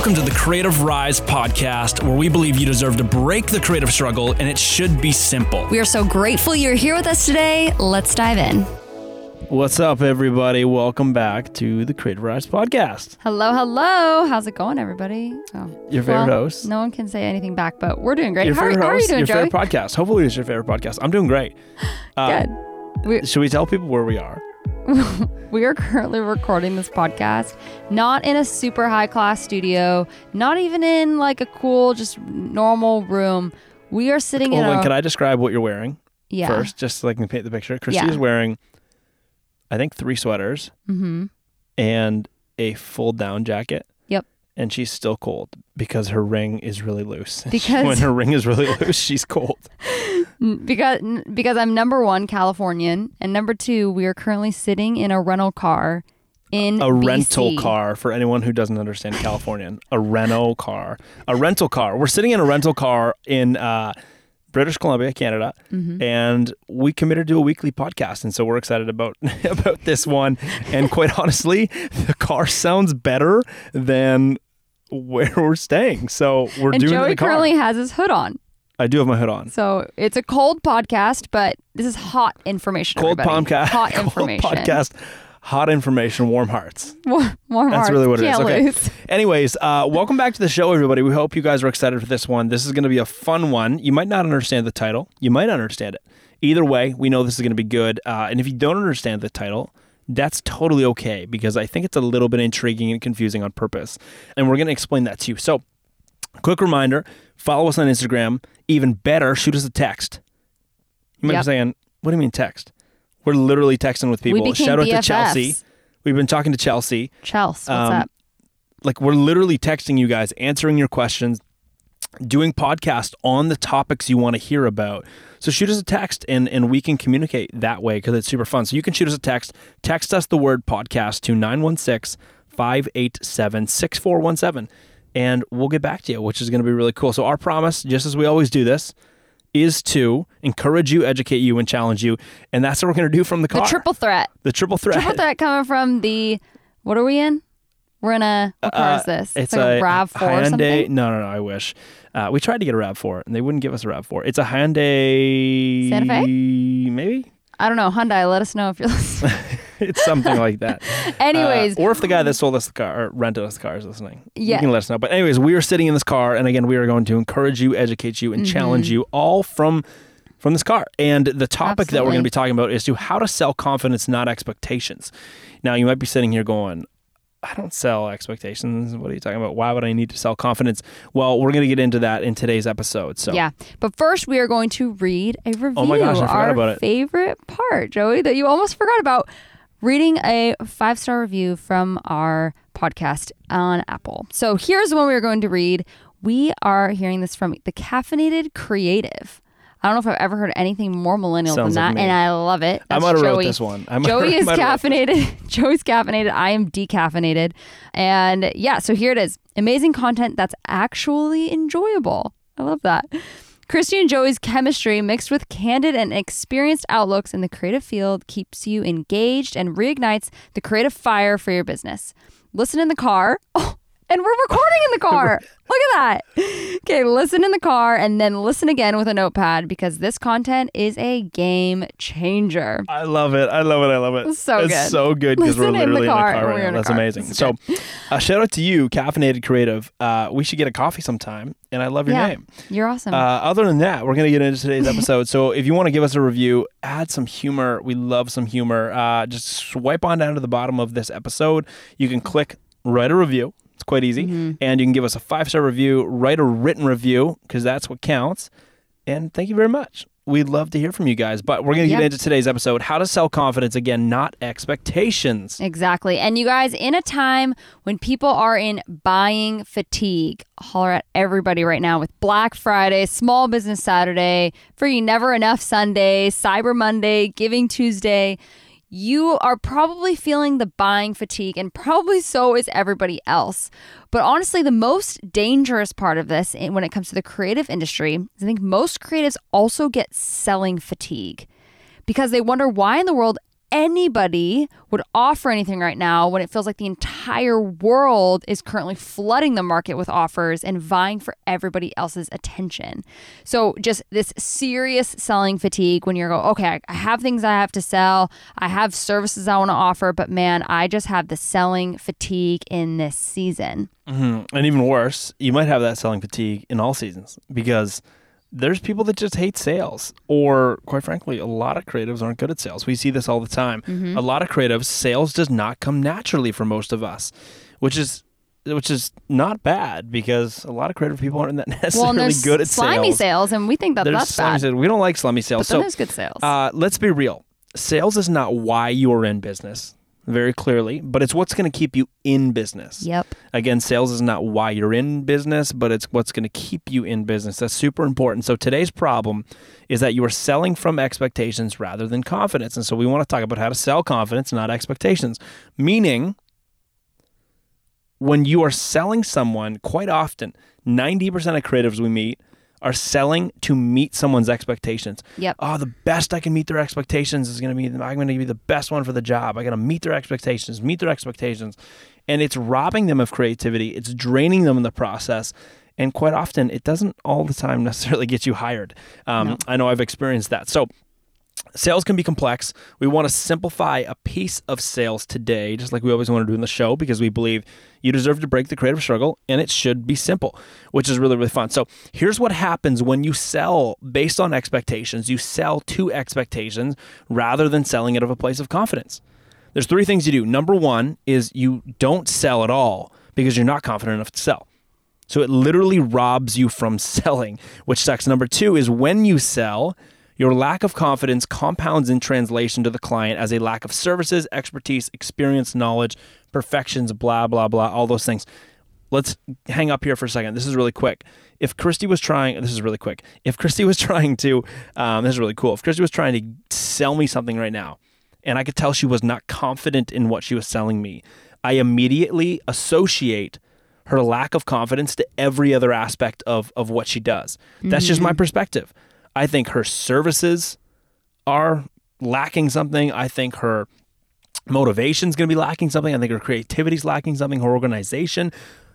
Welcome to the Creative Rise podcast, where we believe you deserve to break the creative struggle and it should be simple. We are so grateful you're here with us today. Let's dive in. What's up, everybody? Welcome back to the Creative Rise podcast. Hello, hello. How's it going, everybody? Oh, Your favorite well, host. No one can say anything back, but we're doing great. Your how, are, favorite how are you host, doing, your Joey? favorite podcast. Hopefully, it's your favorite podcast. I'm doing great. Uh, Good. We, Should we tell people where we are? we are currently recording this podcast not in a super high class studio, not even in like a cool, just normal room. We are sitting Hold in on, a can I describe what you're wearing yeah. first, just so I can paint the picture? Christy Yeah. is wearing, I think, three sweaters Mm-hmm. and a full down jacket. And she's still cold because her ring is really loose. Because- when her ring is really loose, she's cold. Because because I'm number one Californian, and number two, we are currently sitting in a rental car in a rental car for anyone who doesn't understand Californian. A rental car. A rental car. We're sitting in a rental car in uh, British Columbia, Canada, Mm-hmm. and we committed to a weekly podcast, and so we're excited about about this one. And quite honestly, the car sounds better than where we're staying. So we're And doing Joey currently has his hood on, I do have my hood on. so it's a cold podcast, but this is hot information. Cold podcast. hot information. cold podcast. Hot information, warm hearts. More, more That's hearts. really what it is. Can't Okay. lose. Anyways, uh, welcome back to the show, everybody. We hope you guys are excited for this one. This is going to be a fun one. You might not understand the title. You might understand it. Either way, we know this is going to be good. Uh, and if you don't understand the title, that's totally okay because I think it's a little bit intriguing and confusing on purpose. And we're going to explain that to you. So, quick reminder follow us on Instagram. Even better, shoot us a text. You might Yep. be saying, What do you mean text? We're literally texting with people. Shout out BFFs. to Chelsea. We've been talking to Chelsea Chelsea, what's Um, up? like we're literally texting you guys, answering your questions, doing podcasts on the topics you want to hear about. So shoot us a text and and we can communicate that way because it's super fun. So you can shoot us a text. Text us the word podcast to 916-587-6417 and we'll get back to you, which is going to be really cool. So our promise, just as we always do this, is to encourage you, educate you, and challenge you. And that's what we're going to do from the car. The triple threat. the triple threat. Triple threat coming from the. What are we in? We're in a. What car is Uh, this? It's, like a, a, Rav Four or something. No, no, no. I wish. Uh, we tried to get a Rav Four, and they wouldn't give us a Rav Four. It's a Hyundai. Santa Fe? Maybe I don't know. Hyundai. Let us know if you're listening. it's something like that. Anyways, Uh, or if the guy that sold us the car or rented us the car is listening, you Yeah. can let us know. But anyways, we are sitting in this car, and again, we are going to encourage you, educate you, and Mm-hmm. challenge you all from from this car. And the topic that we're going to be talking about is to how to sell confidence, not expectations. Now, you might be sitting here going. I don't sell expectations. What are you talking about? Why would I need to sell confidence? Well, we're going to get into that in today's episode. So, Yeah. But first, we are going to read a review. Oh my gosh, I forgot Our about it. favorite part, Joey, that you almost forgot about. Reading a five star review from our podcast on Apple. So here's the one we are going to read. We are hearing this from the Caffeinated Creative. I don't know if I've ever heard anything more millennial Sounds than like that, me. and I love it. I That's might have wrote Joey. this one. I might- Joey is might have wrote caffeinated. Joey's caffeinated. I am decaffeinated. And yeah, so here it is. Amazing content that's actually enjoyable. I love that. Christy and Joey's chemistry mixed with candid and experienced outlooks in the creative field keeps you engaged and reignites the creative fire for your business. Listen in the car. Oh, and we're recording in the car. Look at that. Okay, listen in the car and then listen again with a notepad because this content is a game changer. I love it. I love it. I love it. So it's good. so good because we're Listen in the literally in the car. car, right now. That's car. amazing. So, uh, shout out to you, Caffeinated Creative. Uh, we should get a coffee sometime, and I love your Yeah. name. You're awesome. Uh, other than that, we're going to get into today's episode. so, if you want to give us a review, add some humor. We love some humor. Uh, just swipe on down to the bottom of this episode. You can click write a review. It's quite easy. Mm-hmm. And you can give us a five star review, write a written review, because that's what counts. And thank you very much. We'd love to hear from you guys. But we're going to get into today's episode how to sell confidence again, not expectations. Exactly. And you guys, in a time when people are in buying fatigue, holler at everybody right now with Black Friday, Small Business Saturday, Free Never Enough Sunday, Cyber Monday, Giving Tuesday. You are probably feeling the buying fatigue, and probably so is everybody else. But honestly, the most dangerous part of this when it comes to the creative industry is I think most creatives also get selling fatigue because they wonder why in the world anybody would offer anything right now when it feels like the entire world is currently flooding the market with offers and vying for everybody else's attention. So, just this serious selling fatigue when you're going, okay, I have things I have to sell, I have services I want to offer, but man, I just have the selling fatigue in this season. Mm-hmm. And even worse, you might have that selling fatigue in all seasons because there's people that just hate sales or quite frankly a lot of creatives aren't good at sales we see this all the time Mm-hmm. a lot of creatives sales does not come naturally for most of us which is which is not bad because a lot of creative people aren't that necessarily Well, good at sales. slimy sales, sales, and we think that There's that's slimy bad. sales. we don't like slimy sales But then so there's good sales. uh, let's be real sales is not why you're in business very clearly but it's what's going to keep you in business yep. Again, sales is not why you're in business, but it's what's going to keep you in business. That's super important. So today's problem is that you are selling from expectations rather than confidence. And so we want to talk about how to sell confidence, not expectations. Meaning, when you are selling someone, quite often, 90% of creatives we meet are selling to meet someone's expectations. Yep. Oh, the best I can meet their expectations is going to be I'm going to be the best one for the job. I got to meet their expectations, meet their expectations. And it's robbing them of creativity. It's draining them in the process. And quite often, it doesn't all the time necessarily get you hired. Um, No. I know I've experienced that. So, Sales can be complex. We want to simplify a piece of sales today, just like we always want to do in the show, because we believe you deserve to break the creative struggle and it should be simple, which is really, really fun. So, here's what happens when you sell based on expectations. You sell to expectations rather than selling out of a place of confidence. There's three things you do. Number one is you don't sell at all because you're not confident enough to sell. So it literally robs you from selling, which sucks. Number two is when you sell, your lack of confidence compounds in translation to the client as a lack of services, expertise, experience, knowledge, perfections, blah, blah, blah, all those things. Let's hang up here for a second. This is really quick. If Christy was trying, this is really quick. If Christy was trying to, um, this is really cool. If Christy was trying to sell me something right now, and I could tell she was not confident in what she was selling me, I immediately associate her lack of confidence to every other aspect of of what she does. That's just my perspective. I think her services are lacking something. I think her motivation's going to be lacking something. I think her creativity's lacking something. Her organization.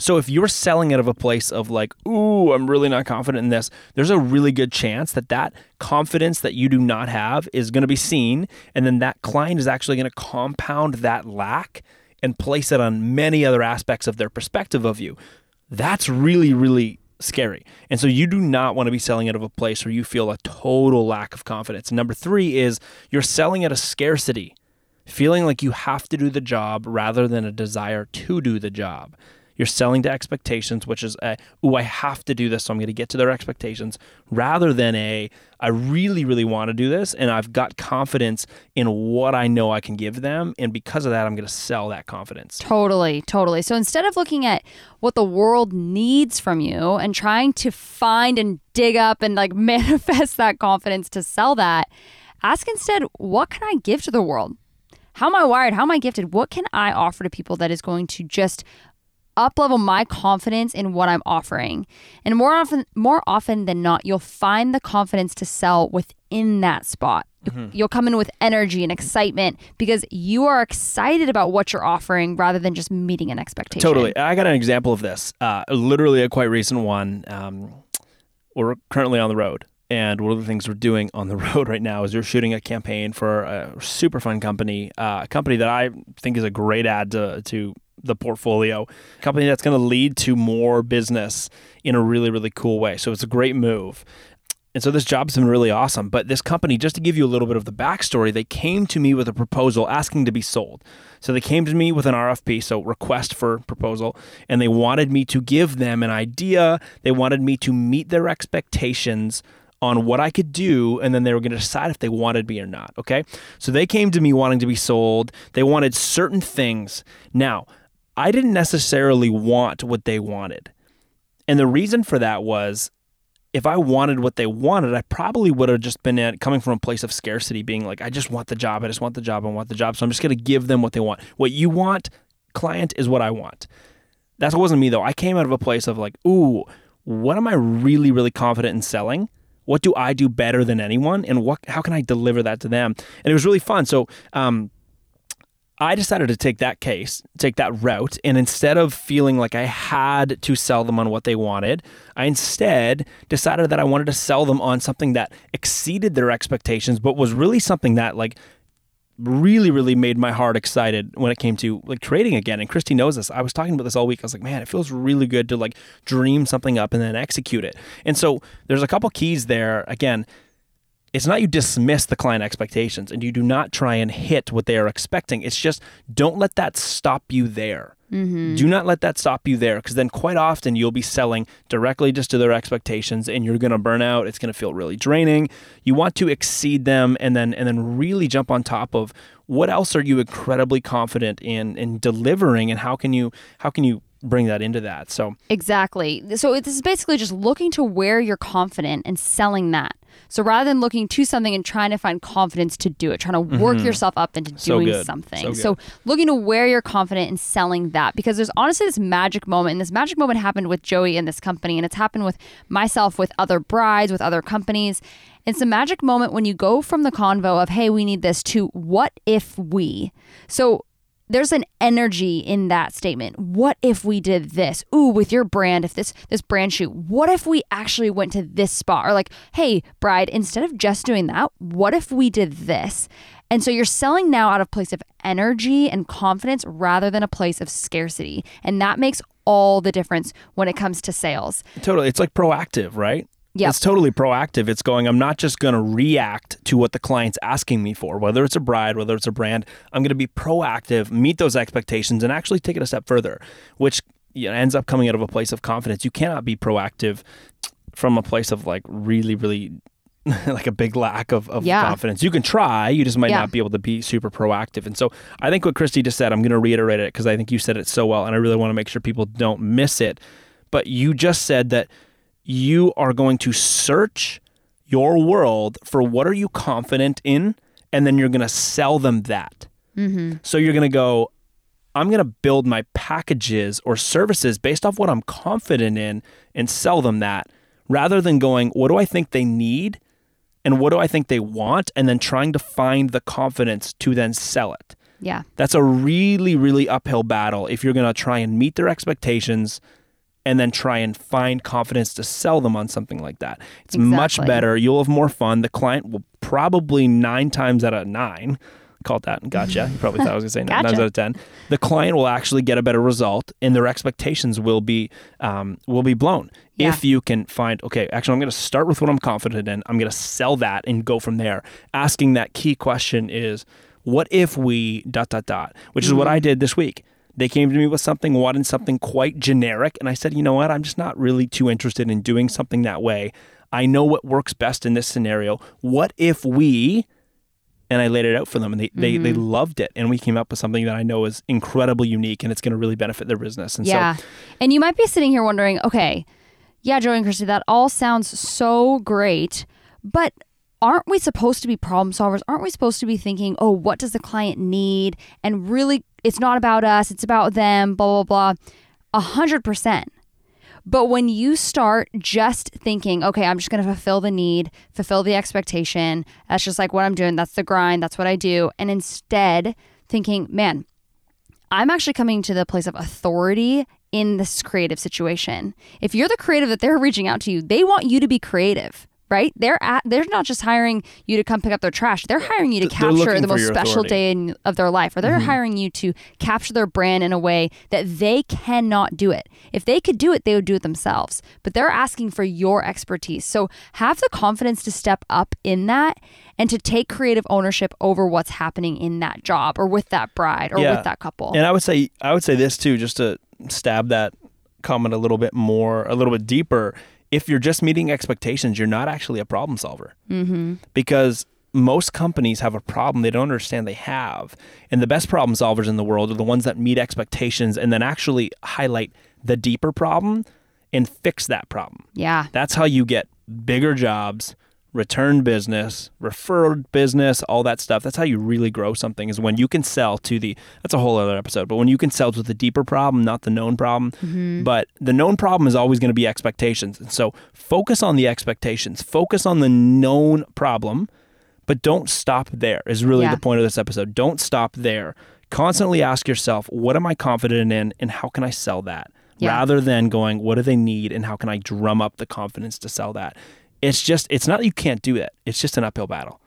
So if you're selling out of a place of like, ooh, I'm really not confident in this, there's a really good chance that that confidence that you do not have is going to be seen, and then that client is actually going to compound that lack and place it on many other aspects of their perspective of you. That's really, really scary. And so you do not want to be selling out of a place where you feel a total lack of confidence. Number three is you're selling at a scarcity, feeling like you have to do the job rather than a desire to do the job. You're selling to expectations, which is a, ooh, I have to do this, so I'm going to get to their expectations, rather than a, I really, really want to do this, and I've got confidence in what I know I can give them, and because of that, I'm going to sell that confidence. Totally, totally. So instead of looking at what the world needs from you and trying to find and dig up and like manifest that confidence to sell that, ask instead, what can I give to the world? How am I wired? How am I gifted? What can I offer to people that is going to just up level my confidence in what I'm offering. And more often more often than not, you'll find the confidence to sell within that spot. You'll come in with energy and excitement because you are excited about what you're offering rather than just meeting an expectation. Totally. I got an example of this. Uh, literally a quite recent one. Um, we're currently on the road. And one of the things we're doing on the road right now is we're shooting a campaign for a super fun company, uh, a company that I think is a great add to, to the portfolio, a company that's going to lead to more business in a really, really cool way. So it's a great move. And so this job's been really awesome. But this company, just to give you a little bit of the backstory, they came to me with a proposal asking to be sold. So they came to me with an RFP, so request for proposal, and they wanted me to give them an idea. They wanted me to meet their expectations on what I could do, and then they were going to decide if they wanted me or not. Okay. So they came to me wanting to be sold. They wanted certain things. Now, I didn't necessarily want what they wanted. And the reason for that was if I wanted what they wanted, I probably would have just been at, coming from a place of scarcity, being like, I just want the job, I just want the job, I want the job. So I'm just going to give them what they want. What you want, client, is what I want. That wasn't me though. I came out of a place of like, ooh, what am I really, really confident in selling? What do I do better than anyone, and what how can I deliver that to them? And it was really fun. So. Um, I decided to take that case, take that route, and instead of feeling like I had to sell them on what they wanted, I instead decided that I wanted to sell them on something that exceeded their expectations, but was really something that like really, really made my heart excited when it came to like trading again. And Christy knows this. I was talking about this all week. I was like, man, it feels really good to like dream something up and then execute it. And so there's a couple keys there. Again, it's not you dismiss the client expectations and you do not try and hit what they are expecting. It's just don't let that stop you there. Mm-hmm. Do not let that stop you there because then quite often you'll be selling directly just to their expectations and you're going to burn out. It's going to feel really draining. You want to exceed them and then and then really jump on top of what else are you incredibly confident in in delivering and how can you how can you bring that into that. So Exactly. So this is basically just looking to where you're confident and selling that. So rather than looking to something and trying to find confidence to do it, trying to work yourself up into Mm-hmm. So doing good. something. So good. looking to where you're confident and selling that because there's honestly this magic moment. And this magic moment happened with Joey and this company, and it's happened with myself, with other brides, with other companies. It's a magic moment when you go from the convo of, hey, we need this to what if we? So there's an energy in that statement. What if we did this? Ooh, with your brand, if this this brand shoot, what if we actually went to this spot? Or like, hey, bride, instead of just doing that, what if we did this? And so you're selling now out of place of energy and confidence rather than a place of scarcity. And that makes all the difference when it comes to sales. totally, it's like proactive, right? It's totally proactive. It's going, I'm not just going to react to what the client's asking me for, whether it's a bride, whether it's a brand. I'm going to be proactive, meet those expectations, and actually take it a step further, which you know, ends up coming out of a place of confidence. You cannot be proactive from a place of like really, really like a big lack of, of Yeah. confidence. You can try, you just might Yeah. not be able to be super proactive. And so I think what Christy just said, I'm going to reiterate it because I think you said it so well, and I really want to make sure people don't miss it. But you just said that you are going to search your world for what are you confident in, and then you're going to sell them that. Mm-hmm. So you're going to go, I'm going to build my packages or services based off what I'm confident in and sell them that rather than going, what do I think they need and what do I think they want? And then trying to find the confidence to then sell it. Yeah. That's a really, really uphill battle if you're going to try and meet their expectations and then try and find confidence to sell them on something like that. It's much better. You'll have more fun. The client will probably nine times out of nine called that. And gotcha. You probably thought I was going to say nine Gotcha. times out of ten. The client will actually get a better result, and their expectations will be um, will be blown Yeah. if you can find. Okay, actually, I'm going to start with what I'm confident in. I'm going to sell that and go from there. Asking that key question is, what if we dot dot dot, which is what I did this week. They came to me with something, wanted something quite generic, and I said, you know what? I'm just not really too interested in doing something that way. I know what works best in this scenario. What if we and I laid it out for them and they, they, they mm-hmm. loved it. And we came up with something that I know is incredibly unique and it's going to really benefit their business. And Yeah. so, and you might be sitting here wondering, okay, yeah, Joey and Christy, that all sounds so great, but aren't we supposed to be problem solvers? Aren't we supposed to be thinking, oh, what does the client need? And really, it's not about us, it's about them, blah, blah, blah. A hundred percent. But when you start just thinking, okay, I'm just going to fulfill the need, fulfill the expectation, that's just like what I'm doing, that's the grind, that's what I do. And instead thinking, man, I'm actually coming to the place of authority in this creative situation. If you're the creative that they're reaching out to you, they want you to be creative, right? They're at, they're not just hiring you to come pick up their trash. They're hiring you to Th- they're looking capture the most special authority. Mm-hmm. day in, of their life, or they're hiring you to capture their brand in a way that they cannot do it. If they could do it, they would do it themselves. But they're asking for your expertise. So have the confidence to step up in that and to take creative ownership over what's happening in that job or with that bride or Yeah. with that couple. and I would say, I would say this too, just to stab that comment a little bit more, a little bit deeper. If you're just meeting expectations, you're not actually a problem solver. mm-hmm. because most companies have a problem they don't understand they have. And the best problem solvers in the world are the ones that meet expectations and then actually highlight the deeper problem and fix that problem. Yeah. That's how you get bigger jobs, return business, referred business, all that stuff. That's how you really grow something is when you can sell to the that's a whole other episode, but when you can sell to the deeper problem, not the known problem. Mm-hmm. But the known problem is always going to be expectations. And so focus on the expectations. Focus on the known problem, but don't stop there. Is really Yeah. the point of this episode. Don't stop there. Constantly ask yourself, what am I confident in and how can I sell that? Yeah. Rather than going, what do they need and how can I drum up the confidence to sell that? It's just, it's not that you can't do that. It's just an uphill battle.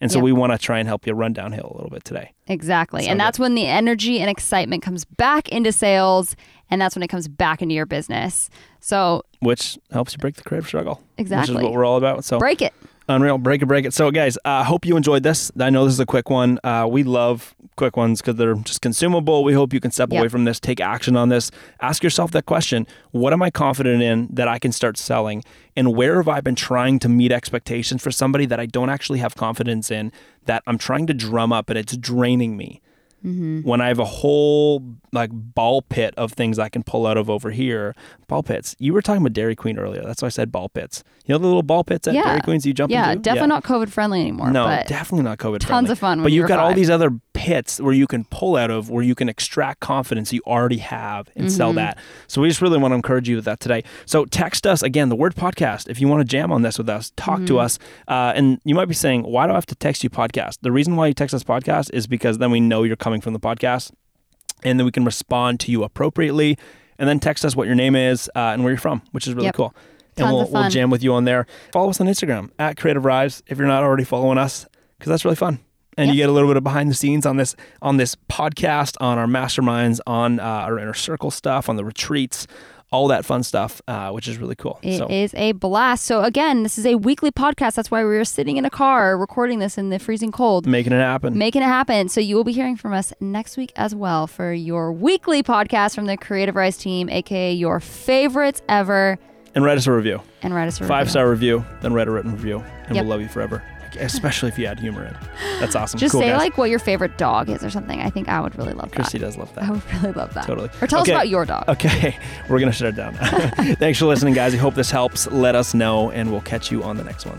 And so Yeah. we want to try and help you run downhill a little bit today. Exactly. So and good. that's when the energy and excitement comes back into sales and that's when it comes back into your business. So which helps you break the creative struggle. Exactly. Which is what we're all about. So break it. Unreal, break it, break it. So guys, I uh, hope you enjoyed this. I know this is a quick one. Uh, we love quick ones because they're just consumable. We hope you can step Yep. away from this, take action on this. Ask yourself that question: What am I confident in that I can start selling? And where have I been trying to meet expectations for somebody that I don't actually have confidence in? That I'm trying to drum up and it's draining me. when I have a whole like ball pit of things I can pull out of over here. Ball pits. You were talking about Dairy Queen earlier. That's why I said ball pits. You know the little ball pits at Yeah. Dairy Queens you jump in? Yeah, into? definitely not COVID friendly anymore. No, definitely not COVID tons friendly. of fun But you you've got all these other pits where you can pull out of, where you can extract confidence you already have and sell Mm-hmm. that. So we just really want to encourage you with that today. So text us again, the word podcast, if you want to jam on this with us, talk Mm-hmm. to us. Uh, and you might be saying, why do I have to text you podcast? The reason why you text us podcast is because then we know you're coming from the podcast and then we can respond to you appropriately. And then text us what your name is uh, and where you're from, which is really Yep. cool. And Tons we'll, we'll jam with you on there. Follow us on Instagram at Creative Rise if you're not already following us, because that's really fun. And you get a little bit of behind the scenes on this on this podcast, on our masterminds, on uh, our inner circle stuff, on the retreats, all that fun stuff, uh, which is really cool. It is so a blast. So again, this is a weekly podcast. That's why we were sitting in a car recording this in the freezing cold. making it happen. Making it happen. So you will be hearing from us next week as well for your weekly podcast from the Creative Rise team, aka your favorites ever. and write us a review, And write us a five review. star review, then write a written review, and Yep. we'll love you forever. Especially if you add humor in. That's awesome. Just cool, say guys. like what your favorite dog is or something. I think I would really love Christy that. Christy does love that. I would really love that. Totally. Or tell Okay. us about your dog. Okay, we're gonna shut it down. Thanks for listening, guys. I hope this helps. Let us know, and we'll catch you on the next one.